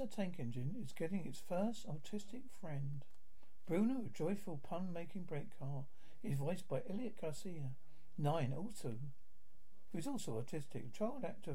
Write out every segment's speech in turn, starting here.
Thomas Tank Engine is getting its first autistic friend. Bruno, a joyful pun-making brake car, is voiced by Elliott Garcia. Nine, oh also, who's also autistic, child actor.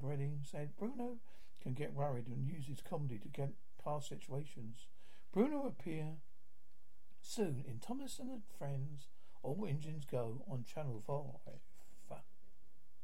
Redding said Bruno can get worried and use his comedy to get past situations. Bruno appear soon in Thomas and Friends. All engines go on Channel 5.